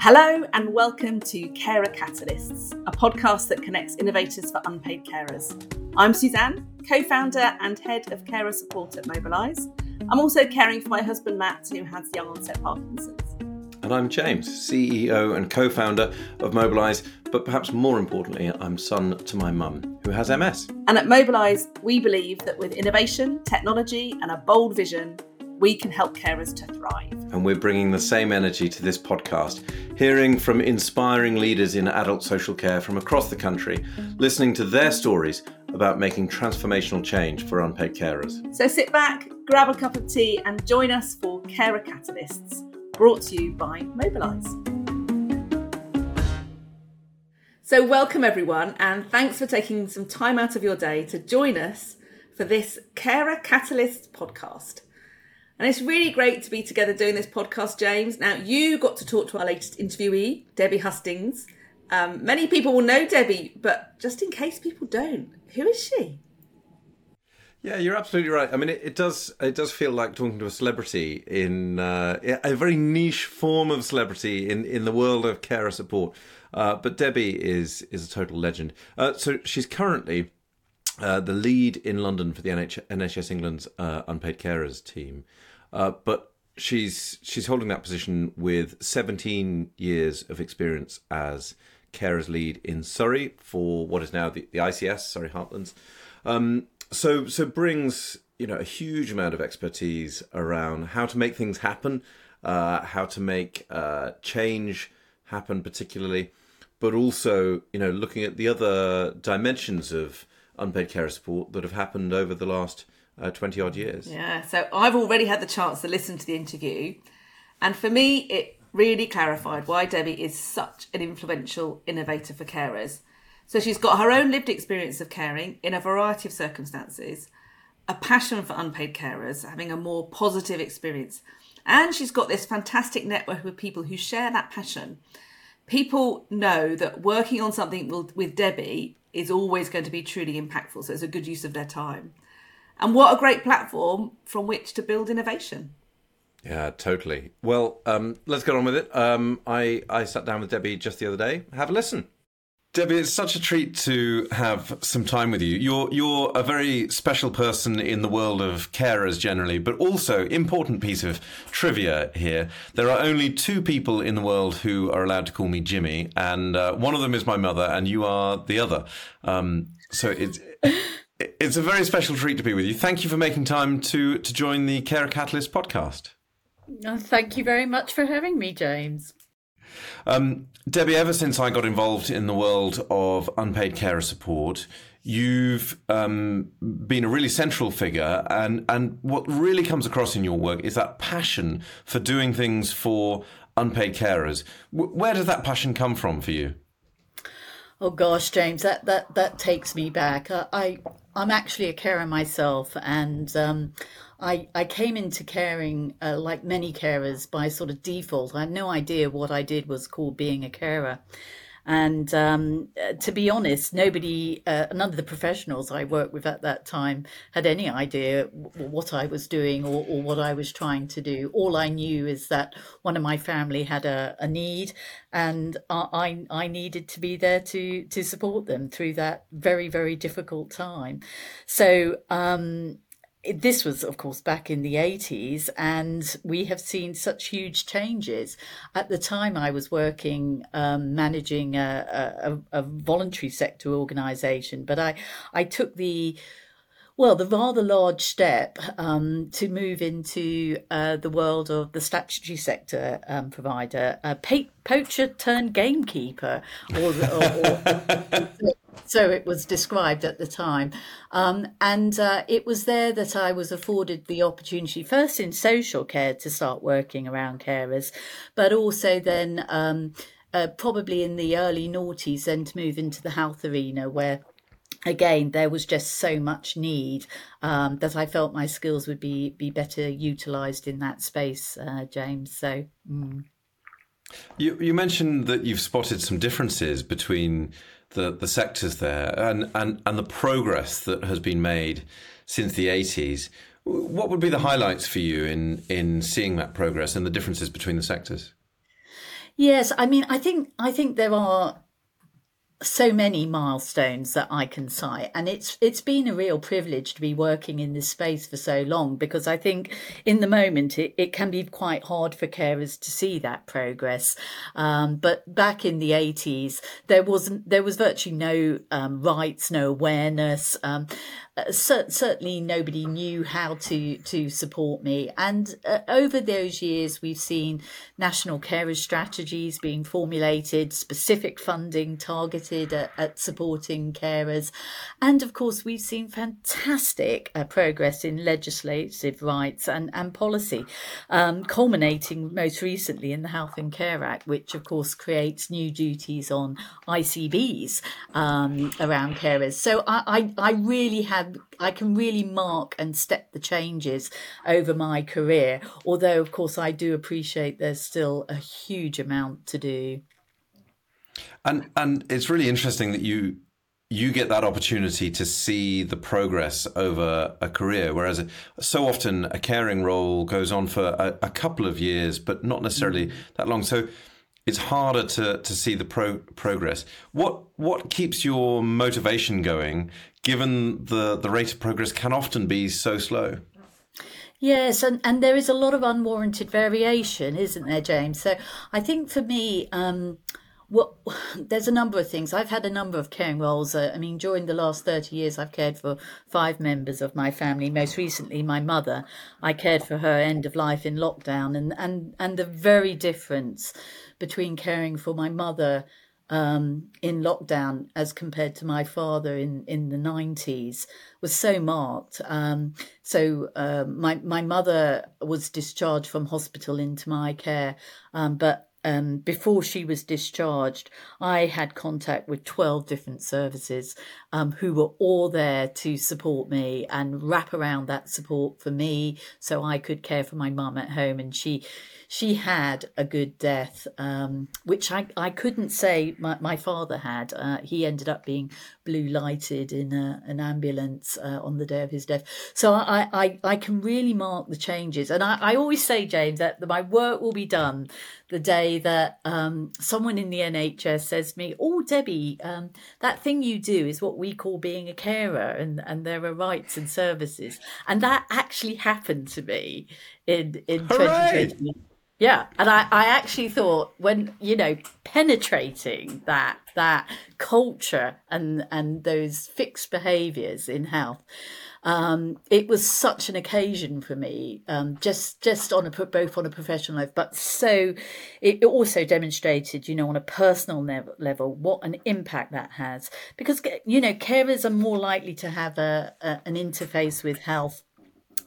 Hello, and welcome to Carer Catalysts, a podcast that connects innovators for unpaid carers. I'm Suzanne, co founder and head of carer support at Mobilise. I'm also caring for my husband Matt, who has young onset Parkinson's. And I'm James, CEO and co founder of Mobilise, but perhaps more importantly, I'm son to my mum, who has MS. And at Mobilise, we believe that with innovation, technology, and a bold vision, we can help carers to thrive. And we're bringing the same energy to this podcast, hearing from inspiring leaders in adult social care from across the country, listening to their stories about making transformational change for unpaid carers. So sit back, grab a cup of tea, and join us for Carer Catalysts, brought to you by Mobilise. So, welcome everyone, and thanks for taking some time out of your day to join us for this Carer Catalyst podcast. And it's really great to be together doing this podcast, James. Now, you got to talk to our latest interviewee, Debbie Hustings. Um, many people will know Debbie, but just in case people don't, who is she? Yeah, you're absolutely right. I mean, it, it does it does feel like talking to a celebrity in uh, a very niche form of celebrity in, in the world of carer support. Uh, but Debbie is is a total legend. Uh, so she's currently uh, the lead in London for the NH- NHS England's uh, unpaid carers team. Uh, but she's she's holding that position with 17 years of experience as carers lead in Surrey for what is now the, the ICS, Surrey Heartlands. Um, so so brings you know a huge amount of expertise around how to make things happen, uh, how to make uh, change happen, particularly, but also you know looking at the other dimensions of unpaid carer support that have happened over the last uh, 20 odd years. Yeah, so I've already had the chance to listen to the interview, and for me, it really clarified why Debbie is such an influential innovator for carers. So she's got her own lived experience of caring in a variety of circumstances, a passion for unpaid carers, having a more positive experience, and she's got this fantastic network of people who share that passion. People know that working on something with Debbie is always going to be truly impactful, so it's a good use of their time. And what a great platform from which to build innovation. Yeah, totally. Well, um, let's get on with it. Um, I, I sat down with Debbie just the other day. Have a listen. Debbie, it's such a treat to have some time with you. You're you're a very special person in the world of carers generally, but also important piece of trivia here. There are only two people in the world who are allowed to call me Jimmy, and uh, one of them is my mother, and you are the other. Um, so it's it's a very special treat to be with you. Thank you for making time to to join the Carer Catalyst podcast. Oh, thank you very much for having me, James. Um, Debbie, ever since I got involved in the world of unpaid carer support, you've um, been a really central figure, and and what really comes across in your work is that passion for doing things for unpaid carers. where does that passion come from for you? Oh gosh, James, that that that takes me back. I, I I'm actually a carer myself, and um, I I came into caring uh, like many carers by sort of default. I had no idea what I did was called being a carer. And um, uh, to be honest, nobody, uh, none of the professionals I worked with at that time had any idea w- what I was doing or, or, what I was trying to do. All I knew is that one of my family had a, a need, and I, I needed to be there to to support them through that very very difficult time. So. Um, this was, of course, back in the 80s, and we have seen such huge changes. At the time, I was working um, managing a, a, a, voluntary sector organisation, but I, I took the well, the rather large step um, to move into uh, the world of the statutory sector um, provider, a poacher turned gamekeeper, or, or, or so it was described at the time. Um, and uh, it was there that I was afforded the opportunity, first in social care, to start working around carers, but also then. Um, uh, probably in the early noughties, then to move into the health arena where again there was just so much need um, that I felt my skills would be be better utilized in that space, uh, James. So. Mm. You, you mentioned that you've spotted some differences between the, the sectors there and, and, and the progress that has been made since the 80s. What would be the highlights for you in, in seeing that progress and the differences between the sectors? Yes, I mean, I think I think there are so many milestones that I can cite and it's it's been a real privilege to be working in this space for so long because I think in the moment it, it can be quite hard for carers to see that progress. Um, but back in the 80s there wasn't there was virtually no um, rights no awareness. Um, certainly nobody knew how to to support me. And uh, over those years we've seen national carers strategies being formulated specific funding targeted at, at supporting carers. And of course we've seen fantastic uh, progress in legislative rights and and policy um, culminating most recently in the health and care act which of course creates new duties on icbs um, around carers. So I, I i really have I can really mark and step the changes over my career. Although, of course, I do appreciate there's still a huge amount to do. And and it's really interesting that you you get that opportunity to see the progress over a career, whereas so often a caring role goes on for a, a couple of years, but not necessarily mm. that long. So it's harder to to see the pro- progress. What what keeps your motivation going, given the the rate of progress can often be so slow? Yes, and, and there is a lot of unwarranted variation, isn't there, James? So I think for me, um, well, there's a number of things. I've had a number of caring roles. Uh, I mean, during the last 30 years, I've cared for five members of my family. Most recently, my mother. I cared for her end of life in lockdown, and, and, and the very difference between caring for my mother um, in lockdown as compared to my father in, in the 90s was so marked. Um, so uh, my, my mother was discharged from hospital into my care, um, but um, before she was discharged, I had contact with 12 different services um, who were all there to support me and wrap around that support for me so I could care for my mum at home. And she, she had a good death, um, which I, I couldn't say my, my father had. Uh, he ended up being blue lighted in a, an ambulance uh, on the day of his death. So I, I, I can really mark the changes. And I, I always say, James, that my work will be done the day that um, someone in the NHS says to me, Oh, Debbie, um, that thing you do is what we call being a carer, and, and there are rights and services. And that actually happened to me in, in 2020. Yeah, and I, I actually thought when you know penetrating that that culture and and those fixed behaviours in health, um, it was such an occasion for me. Um, just just on a both on a professional level, but so it also demonstrated, you know, on a personal level, what an impact that has. Because you know, carers are more likely to have a, a an interface with health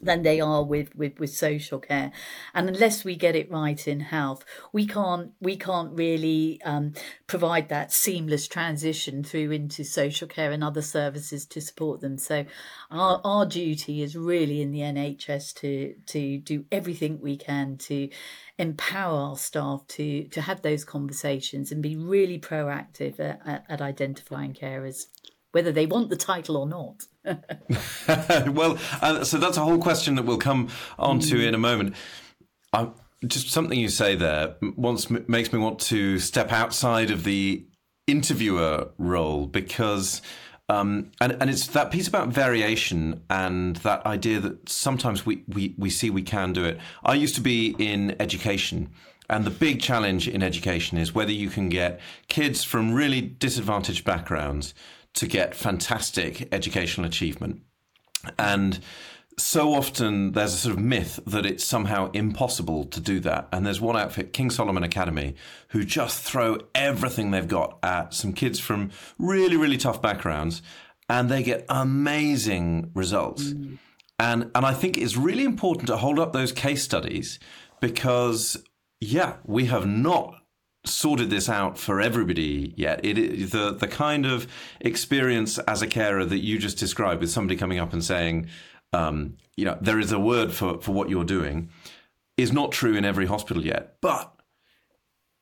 than they are with, with, with social care. And unless we get it right in health, we can't we can't really um, provide that seamless transition through into social care and other services to support them. So our our duty is really in the NHS to to do everything we can to empower our staff to to have those conversations and be really proactive at, at, at identifying carers whether they want the title or not. well, uh, so that's a whole question that we'll come on to mm. in a moment. I, just something you say there once makes me want to step outside of the interviewer role because. Um, and, and it's that piece about variation and that idea that sometimes we, we, we see we can do it. I used to be in education, and the big challenge in education is whether you can get kids from really disadvantaged backgrounds to get fantastic educational achievement. And so often there's a sort of myth that it's somehow impossible to do that. And there's one outfit, King Solomon Academy, who just throw everything they've got at some kids from really, really tough backgrounds, and they get amazing results. Mm. And and I think it's really important to hold up those case studies because yeah, we have not sorted this out for everybody yet. It the the kind of experience as a carer that you just described with somebody coming up and saying, um, you know, there is a word for for what you're doing, is not true in every hospital yet, but.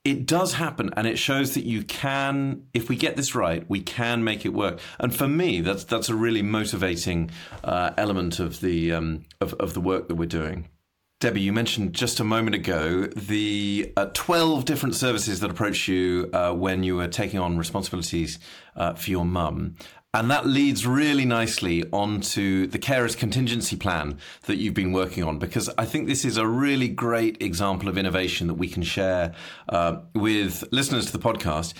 It does happen, and it shows that you can. If we get this right, we can make it work. And for me, that's that's a really motivating uh, element of the um, of, of the work that we're doing. Debbie, you mentioned just a moment ago the uh, 12 different services that approached you uh, when you were taking on responsibilities uh, for your mum. And that leads really nicely onto the carers contingency plan that you've been working on, because I think this is a really great example of innovation that we can share uh, with listeners to the podcast.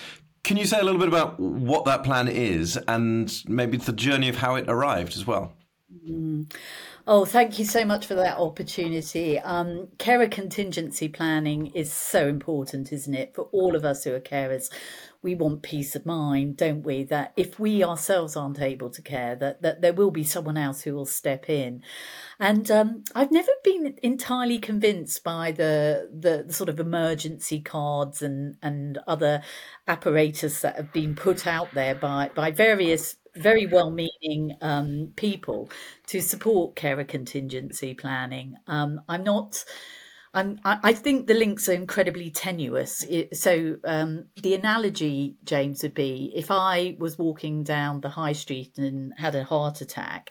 Can you say a little bit about what that plan is and maybe the journey of how it arrived as well? Mm. Oh, thank you so much for that opportunity. Um, carer contingency planning is so important, isn't it, for all of us who are carers? we want peace of mind, don't we? That if we ourselves aren't able to care, that, that there will be someone else who will step in. And um, I've never been entirely convinced by the, the, the sort of emergency cards and and other apparatus that have been put out there by by various very well-meaning um, people to support carer contingency planning. Um, I'm not and I, think the links are incredibly tenuous. so um, the analogy, James, would be if I was walking down the high street and had a heart attack,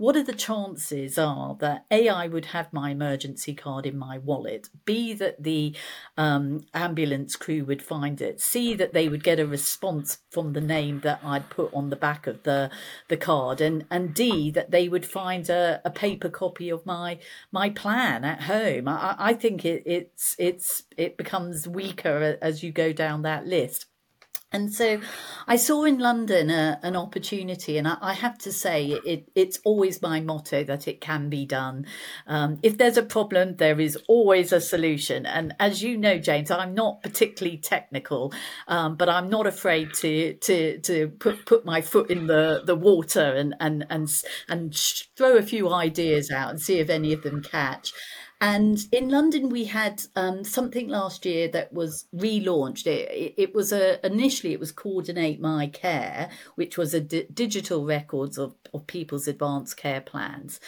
what are the chances are that A, I would have my emergency card in my wallet, B, that the um, ambulance crew would find it, C, that they would get a response from the name that I'd put on the back of the, the card, and, and D, that they would find a, a paper copy of my my plan at home. I, I think it, it's it's it becomes weaker as you go down that list. And so I saw in London a, an opportunity, and I, I, have to say, it, it's always my motto that it can be done. Um, if there's a problem, there is always a solution. And as you know, James, I'm not particularly technical, um, but I'm not afraid to to to put put my foot in the, the water and and and and throw a few ideas out and see if any of them catch. And in London, we had um, something last year that was relaunched. It, it, was a initially it was Coordinate My Care, which was a digital records of, of people's advanced care plans.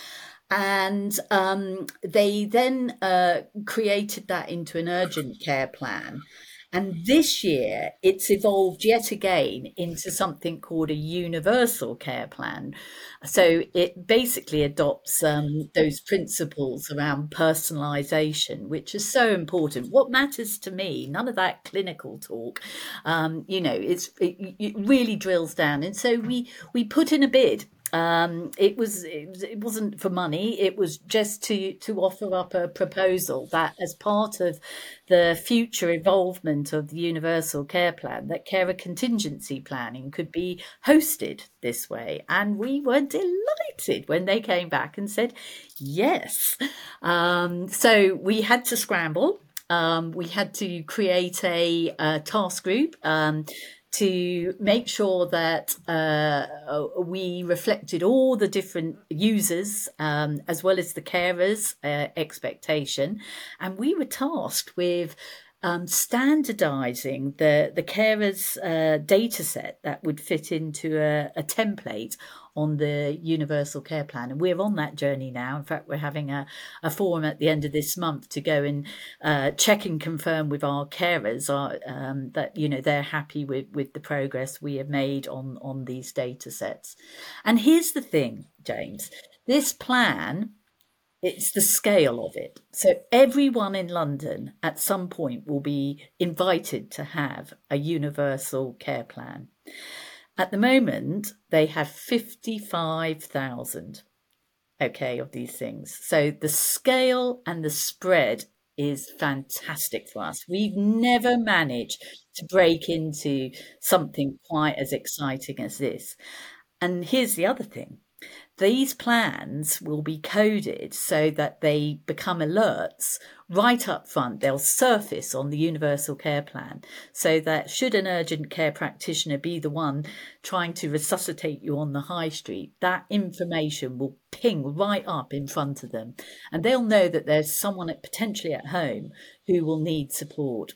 And um, they then uh, created that into an urgent care plan. And this year, it's evolved yet again into something called a universal care plan. So it basically adopts um, those principles around personalisation, which is so important. What matters to me, none of that clinical talk, um, you know, it's, it, it really drills down. And so we, we put in a bid um, it was it wasn't for money. It was just to to offer up a proposal that, as part of the future involvement of the Universal Care Plan, that carer contingency planning could be hosted this way. And we were delighted when they came back and said yes. Um, so we had to scramble. Um, we had to create a, a task group. Um, to make sure that uh, we reflected all the different users um, as well as the carers' uh, expectation. And we were tasked with um, standardizing the, the carers' uh, data set that would fit into a, a template on the Universal Care Plan. And we're on that journey now. In fact, we're having a, a forum at the end of this month to go and uh, check and confirm with our carers our, um, that, you know, they're happy with, with the progress we have made on, on these data sets. And here's the thing, James, this plan it's the scale of it. So everyone in London at some point will be invited to have a universal care plan. At the moment, they have 55,000, okay, of these things. So the scale and the spread is fantastic for us. We've never managed to break into something quite as exciting as this. And here's the other thing these plans will be coded so that they become alerts right up front. They'll surface on the Universal Care Plan so that should an urgent care practitioner be the one trying to resuscitate you on the high street, that information will ping right up in front of them. And they'll know that there's someone at, potentially at home who will need support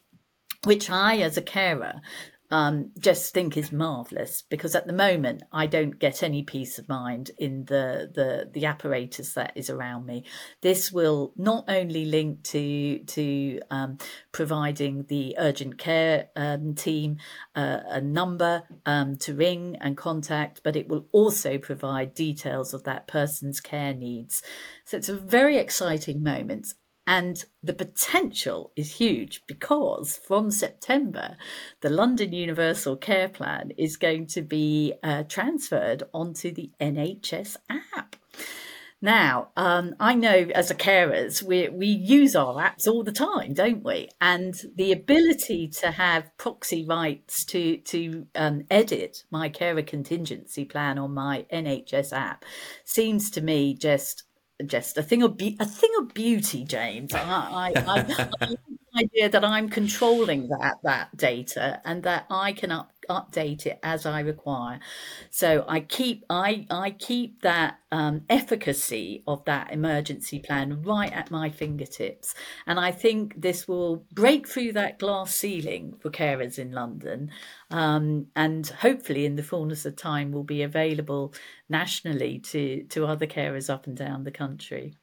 which I, as a carer, um, just think is marvelous because at the moment I don't get any peace of mind in the, the the apparatus that is around me. This will not only link to to um, providing the urgent care um, team uh, a number um, to ring and contact, but it will also provide details of that person's care needs. So it's a very exciting moment And the potential is huge because from September, the London Universal Care Plan is going to be uh, transferred onto the NHS app. Now, um, I know as a carers, we, we use our apps all the time, don't we? And the ability to have proxy rights to, to um, edit my carer contingency plan on my NHS app seems to me just just a thing of be- a thing of beauty, James. I, I, I, I idea that I'm controlling that that data and that I can up, update it as I require. So I keep I I keep that um, efficacy of that emergency plan right at my fingertips, and I think this will break through that glass ceiling for carers in London, um, and hopefully in the fullness of time will be available nationally to to other carers up and down the country.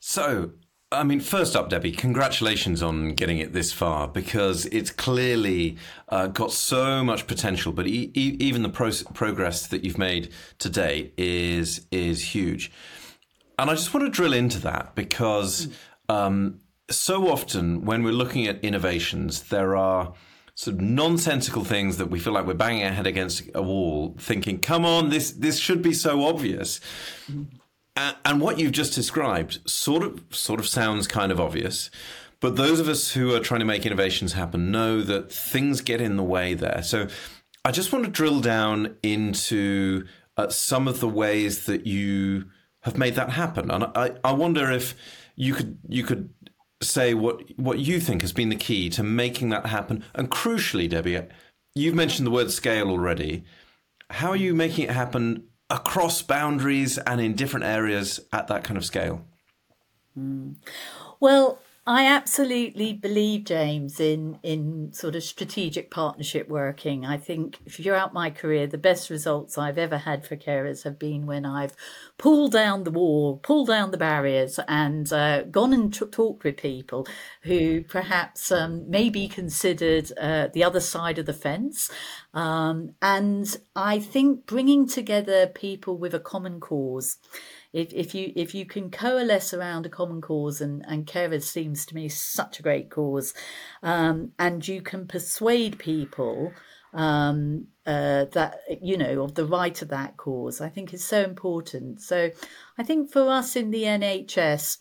So, I mean, first up, Debbie, congratulations on getting it this far because it's clearly uh, got so much potential. But e- e- even the pro- progress that you've made today is is huge. And I just want to drill into that because um, so often when we're looking at innovations, there are sort of nonsensical things that we feel like we're banging our head against a wall, thinking, "Come on, this this should be so obvious." And what you've just described sort of sort of sounds kind of obvious, but those of us who are trying to make innovations happen know that things get in the way there. So I just want to drill down into uh, some of the ways that you have made that happen, and I, I wonder if you could you could say what what you think has been the key to making that happen, and crucially, Debbie, you've mentioned the word scale already. How are you making it happen across boundaries and in different areas at that kind of scale? Mm. Well, I absolutely believe, James, in in sort of strategic partnership working. I think throughout my career, the best results I've ever had for carers have been when I've pulled down the wall, pulled down the barriers, and uh, gone and t- talked with people who perhaps um, may be considered uh, the other side of the fence. Um, and I think bringing together people with a common cause if, if you if you can coalesce around a common cause and and carers seems to me such a great cause um, and you can persuade people um, uh, that you know of the right of that cause i think is so important. So i think for us in the nhs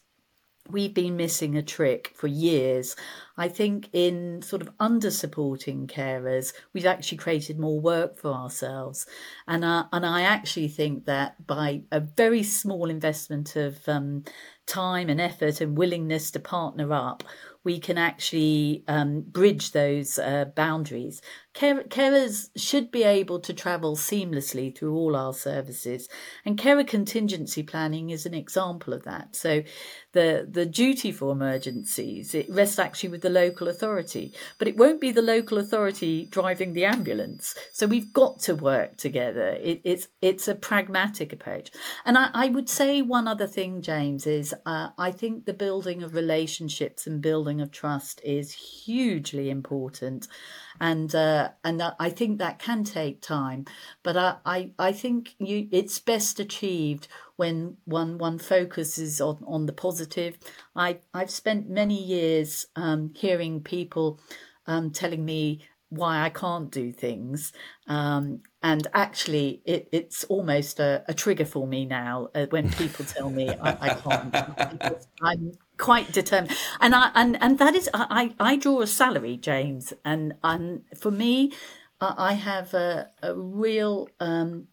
we've been missing a trick for years. I think in sort of under supporting carers, we've actually created more work for ourselves. And, and I actually think that by a very small investment of um, time and effort and willingness to partner up, we can actually um, bridge those uh, boundaries. Care- carers should be able to travel seamlessly through all our services, and carer contingency planning is an example of that. So, the the duty for emergencies it rests actually with the local authority, but it won't be the local authority driving the ambulance. So we've got to work together. It, it's it's a pragmatic approach, and I, I would say one other thing, James, is uh, I think the building of relationships and building of trust is hugely important and uh, and I think that can take time. But I, I, I think you it's best achieved when one one focuses on, on the positive. I I've spent many years um, hearing people um, telling me why I can't do things. Um, and actually, it, it's almost a, a, trigger for me now uh, when people tell me I, I can't. I'm quite determined, and I and and that is I I draw a salary, James, and and for me, I have a, a real um,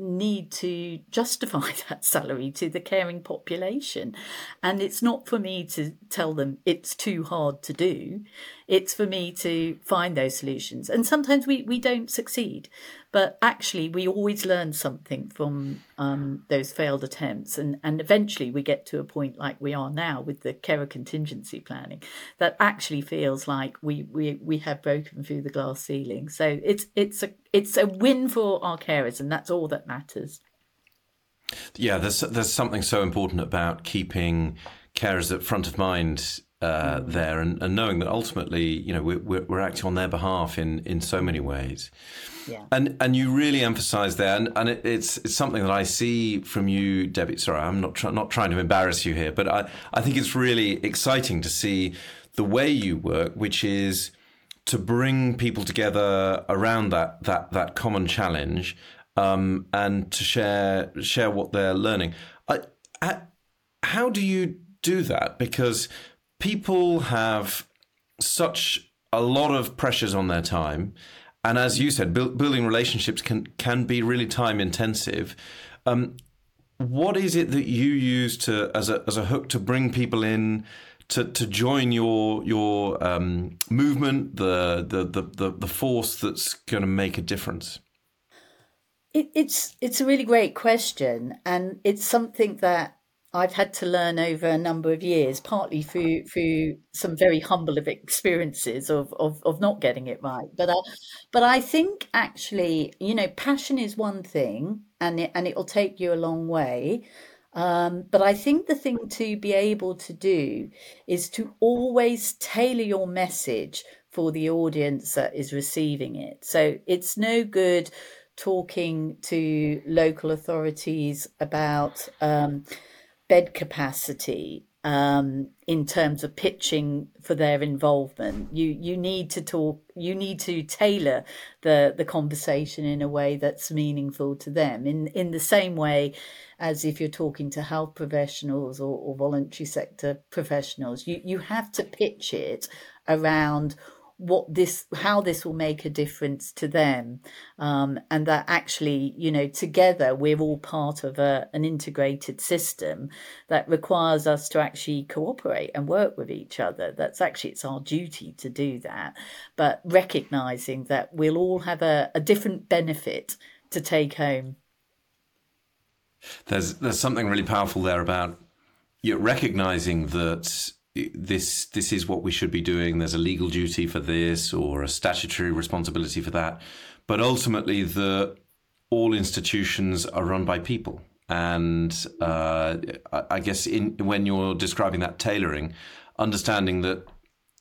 need to justify that salary to the caring population. And it's not for me to tell them it's too hard to do. It's for me to find those solutions. And sometimes we, we don't succeed, but actually we always learn something from um, those failed attempts. And, and eventually we get to a point like we are now with the carer contingency planning that actually feels like we, we, we have broken through the glass ceiling. So it's, it's a, it's a win for our carers and that's all that matters. Yeah, there's, there's something so important about keeping carers at front of mind uh, there, and, and, knowing that ultimately, you know, we're, we're acting on their behalf in, in so many ways. Yeah. And and you really emphasise there, and, and it, it's it's something that I see from you, Debbie. Sorry, I'm not try, not trying to embarrass you here, but I I think it's really exciting to see the way you work, which is to bring people together around that that that common challenge, um, and to share share what they're learning. I, I, how do you do that? Because people have such a lot of pressures on their time. And as you said, bu- building relationships can, can be really time intensive. Um, what is it that you use to as a as a hook to bring people in to, to join your your um, movement, the, the the the force that's going to make a difference? It, it's it's a really great question, and it's something that I've had to learn over a number of years, partly through through some very humble experiences of, of, of not getting it right. But I, but I think actually, you know, passion is one thing, and it and it will take you a long way. Um, but I think the thing to be able to do is to always tailor your message for the audience that is receiving it. So it's no good talking to local authorities about. Um, bed capacity um, in terms of pitching for their involvement. You you need to talk. You need to tailor the the conversation in a way that's meaningful to them. In in the same way as if you're talking to health professionals or, or voluntary sector professionals, you you have to pitch it around what this how this will make a difference to them. Um, and that actually you know together we're all part of a, an integrated system that requires us to actually cooperate and work with each other. That's actually it's our duty to do that. But recognizing that we'll all have a, a different benefit to take home. There's there's something really powerful there about you recognizing that this this is what we should be doing. There's a legal duty for this or a statutory responsibility for that, but ultimately the all institutions are run by people. And uh, I guess in when you're describing that tailoring, understanding that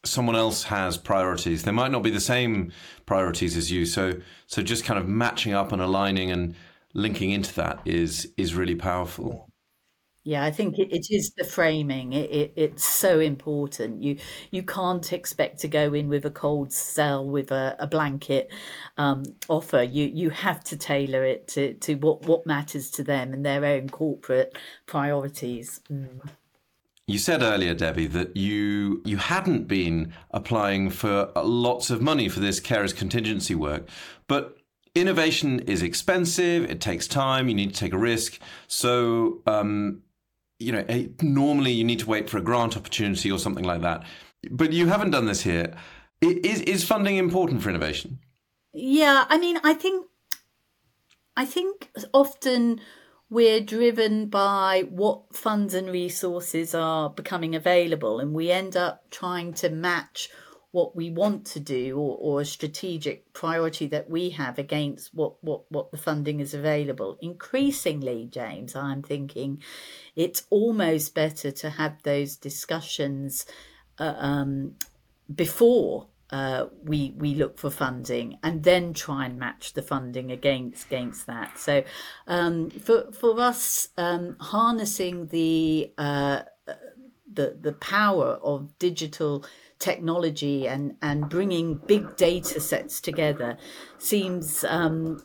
someone else has priorities, they might not be the same priorities as you. So so just kind of matching up and aligning and linking into that is is really powerful. Yeah, I think it, it is the framing. It, it, it's so important. You you can't expect to go in with a cold sell with a, a blanket um, offer. You you have to tailor it to, to what, what matters to them and their own corporate priorities. Mm. You said earlier, Debbie, that you you hadn't been applying for lots of money for this carers contingency work, but innovation is expensive. It takes time. You need to take a risk. So um, you know, eh, normally you need to wait for a grant opportunity or something like that. But you haven't done this here. Is is funding important for innovation? Yeah, I mean, I think, I think often we're driven by what funds and resources are becoming available, and we end up trying to match what we want to do or, or a strategic priority that we have against what, what, what the funding is available. Increasingly, James, I'm thinking it's almost better to have those discussions uh, um, before uh, we we look for funding and then try and match the funding against against that. So um, for for us, um, harnessing the uh, the the power of digital technology and, and bringing big data sets together seems um,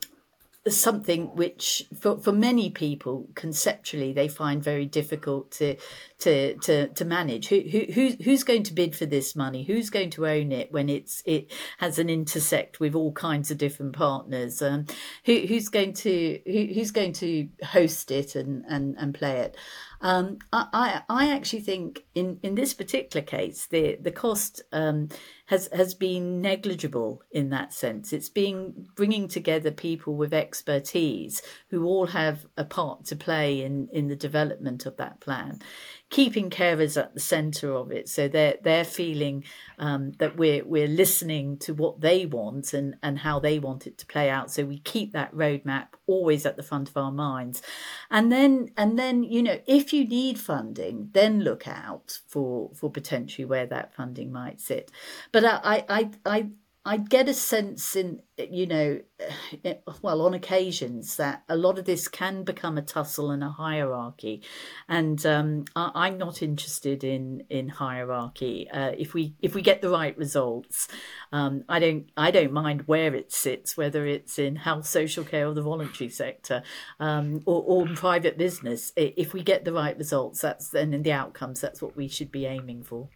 something which for, for many people conceptually they find very difficult to to to, to manage. Who, who who's going to bid for this money? Who's going to own it when it's it has an intersect with all kinds of different partners? Um, who, who's going to who, who's going to host it and and, and play it um, I, I actually think in, in this particular case, the, the cost um, has, has been negligible in that sense. It's being bringing together people with expertise who all have a part to play in, in the development of that plan keeping carers at the centre of it. So they're they're feeling um, that we're we're listening to what they want and and how they want it to play out. So we keep that roadmap always at the front of our minds, and then and then you know if you need funding, then look out for for potentially where that funding might sit. But I I I I get a sense in, you know, well, on occasions that a lot of this can become a tussle and a hierarchy, and um, I, am not interested in in hierarchy. Uh, if we if we get the right results, um, I don't I don't mind where it sits, whether it's in health, social care, or the voluntary sector, um, or, or private business. If we get the right results, that's then in the outcomes. That's what we should be aiming for.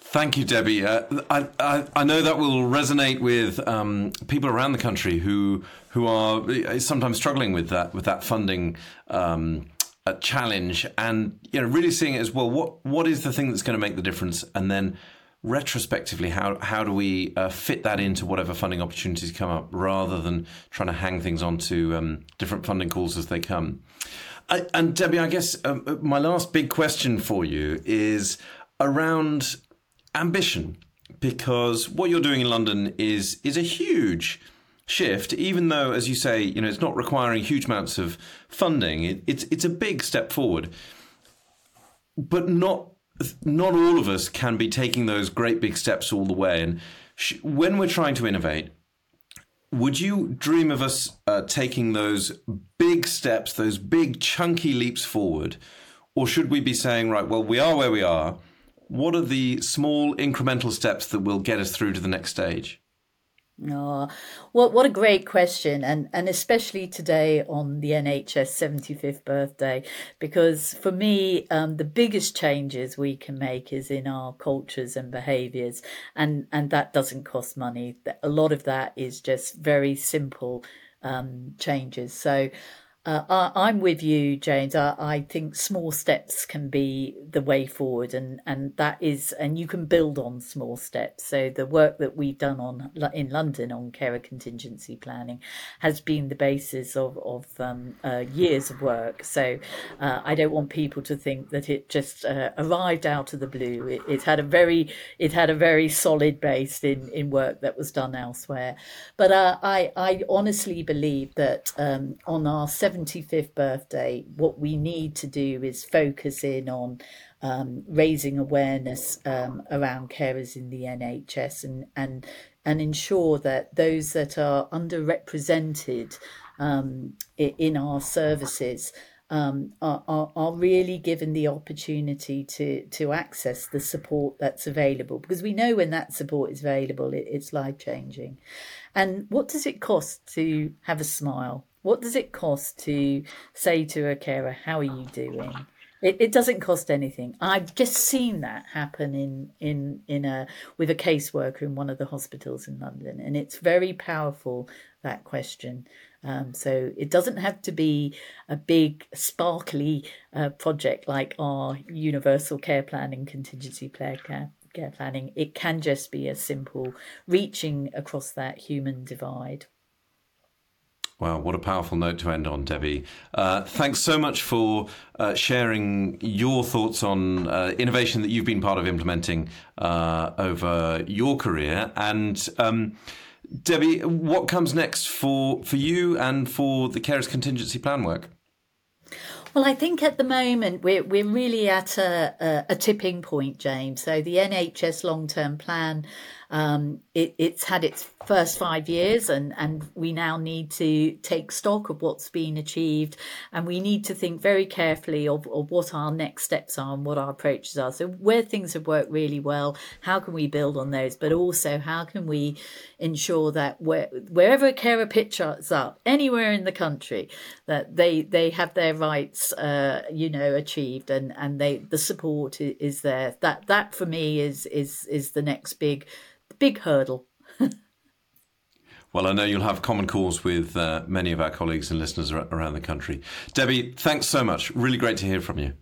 Thank you, Debbie. Uh, I, I, I know that will resonate with um, people around the country who who are uh, sometimes struggling with that with that funding um, challenge, and you know, really seeing it as well. What what is the thing that's going to make the difference, and then retrospectively, how how do we uh, fit that into whatever funding opportunities come up, rather than trying to hang things onto um, different funding calls as they come. I, and Debbie, I guess um, uh, my last big question for you is around ambition because what you're doing in London is is a huge shift even though as you say you know it's not requiring huge amounts of funding. It, it's it's a big step forward. But not not all of us can be taking those great big steps all the way. And sh- when we're trying to innovate would you dream of us uh, taking those big steps those big chunky leaps forward? Or should we be saying right well we are where we are what are the small incremental steps that will get us through to the next stage? Oh, what what a great question, and and especially today on the NHS seventy fifth birthday, because for me, um, the biggest changes we can make is in our cultures and behaviours, and and that doesn't cost money. A lot of that is just very simple um, changes. So uh, I, am with you, James. I, I, think small steps can be the way forward, and, and that is, and you can build on small steps. So the work that we've done on in London on carer contingency planning has been the basis of of um, uh, years of work. So uh, I don't want people to think that it just uh, arrived out of the blue. It, it, had a very it had a very solid base in in work that was done elsewhere. But uh, I I honestly believe that um, on our 75th birthday, what we need to do is focus in on um, raising awareness um, around carers in the NHS and, and, and ensure that those that are underrepresented um, in our services um, are, are, are really given the opportunity to, to access the support that's available because we know when that support is available, it, it's life changing. And what does it cost to have a smile? What does it cost to say to a carer, How are you doing? It, it doesn't cost anything. I've just seen that happen in, in, in a, with a caseworker in one of the hospitals in London. And it's very powerful, that question. Um, so it doesn't have to be a big, sparkly uh, project like our universal care planning, contingency care, care planning. It can just be a simple reaching across that human divide. Wow, what a powerful note to end on, Debbie. Uh, thanks so much for uh, sharing your thoughts on uh, innovation that you've been part of implementing uh, over your career. And um, Debbie, what comes next for, for you and for the Carers Contingency Plan work? Well, I think at the moment we're we're really at a, a, a tipping point, James. So the NHS long term plan um, it, it's had its first five years, and, and we now need to take stock of what's been achieved, and we need to think very carefully of, of what our next steps are and what our approaches are. So, where things have worked really well, how can we build on those? But also, how can we ensure that where, wherever a carer pictures up, anywhere in the country, that they they have their rights, uh, you know, achieved, and and they the support is there. That that for me is is is the next big big hurdle. Well, I know you'll have common cause with uh, many of our colleagues and listeners around the country. Debbie, thanks so much. Really great to hear from you.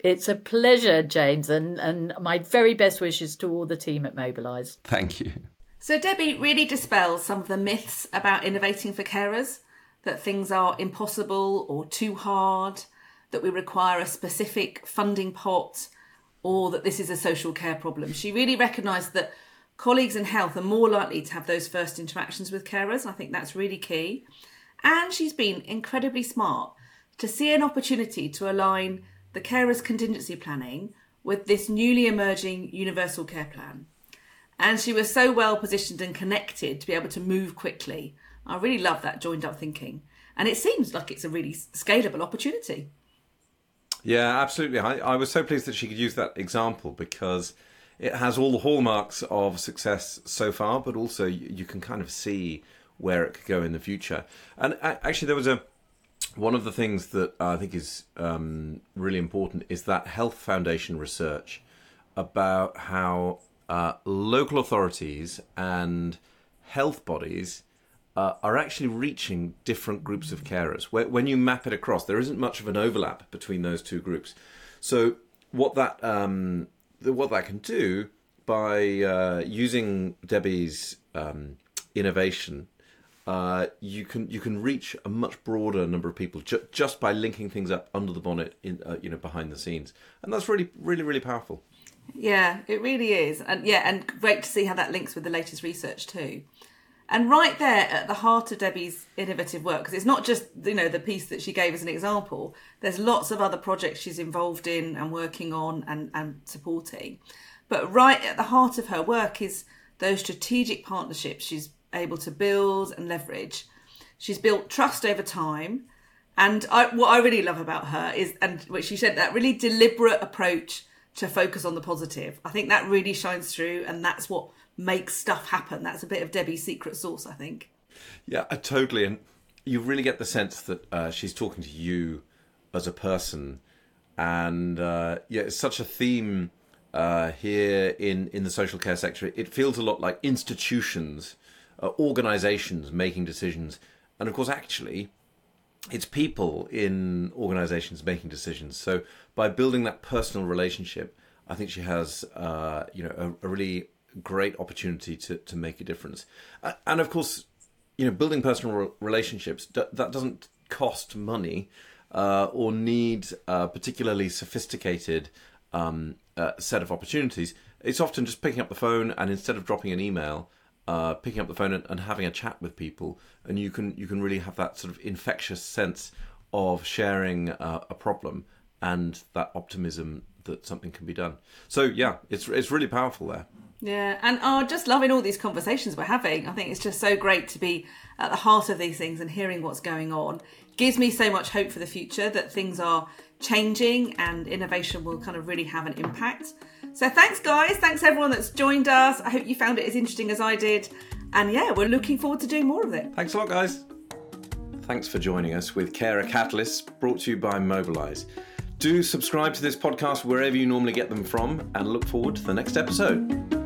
It's a pleasure, James, and, and my very best wishes to all the team at Mobilise. Thank you. So, Debbie really dispels some of the myths about innovating for carers that things are impossible or too hard, that we require a specific funding pot or that this is a social care problem. She really recognised that colleagues in health are more likely to have those first interactions with carers. I think that's really key. And she's been incredibly smart to see an opportunity to align the carers contingency planning with this newly emerging universal care plan. And she was so well positioned and connected to be able to move quickly. I really love that joined up thinking. And it seems like it's a really scalable opportunity. Yeah, absolutely. I, I was so pleased that she could use that example because it has all the hallmarks of success so far, but also you, can kind of see where it could go in the future. And actually, there was a one of the things that I think is um, really important is that Health Foundation research about how uh, local authorities and health bodies uh, are actually reaching different groups of carers. When you map it across, there isn't much of an overlap between those two groups. So what that um, what that can do by uh, using Debbie's um, innovation, uh, you can you can reach a much broader number of people ju- just by linking things up under the bonnet, in uh, you know, behind the scenes, and that's really really really powerful. Yeah, it really is, and yeah, and great to see how that links with the latest research too. And right there at the heart of Debbie's innovative work, because it's not just you know the piece that she gave as an example. There's lots of other projects she's involved in and working on and, and supporting. But right at the heart of her work is those strategic partnerships she's able to build and leverage. She's built trust over time. And I, what I really love about her is, and what she said, that really deliberate approach to focus on the positive. I think that really shines through, and that's what make stuff happen. That's a bit of Debbie's secret sauce, I think. Yeah, uh, totally. And you really get the sense that uh, she's talking to you as a person. And uh, yeah, it's such a theme uh, here in, in the social care sector. It feels a lot like institutions, uh, organizations making decisions. And of course, actually, it's people in organizations making decisions. So by building that personal relationship, I think she has, uh, you know, a, a really great opportunity to, to make a difference. Uh, and of course, you know, building personal re- relationships that doesn't cost money uh, or need a particularly sophisticated um, uh, set of opportunities. It's often just picking up the phone and instead of dropping an email, uh, picking up the phone and, and, having a chat with people, and you can you can really have that sort of infectious sense of sharing uh, a problem and that optimism that something can be done. So yeah, it's it's really powerful there. Yeah, and oh, just loving all these conversations we're having. I think it's just so great to be at the heart of these things and hearing what's going on. Gives me so much hope for the future that things are changing and innovation will kind of really have an impact. So thanks, guys. Thanks everyone that's joined us. I hope you found it as interesting as I did. And yeah, we're looking forward to doing more of it. Thanks a lot, guys. Thanks for joining us with Carer Catalyst, brought to you by Mobilise. Do subscribe to this podcast wherever you normally get them from and look forward to the next episode.